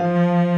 Música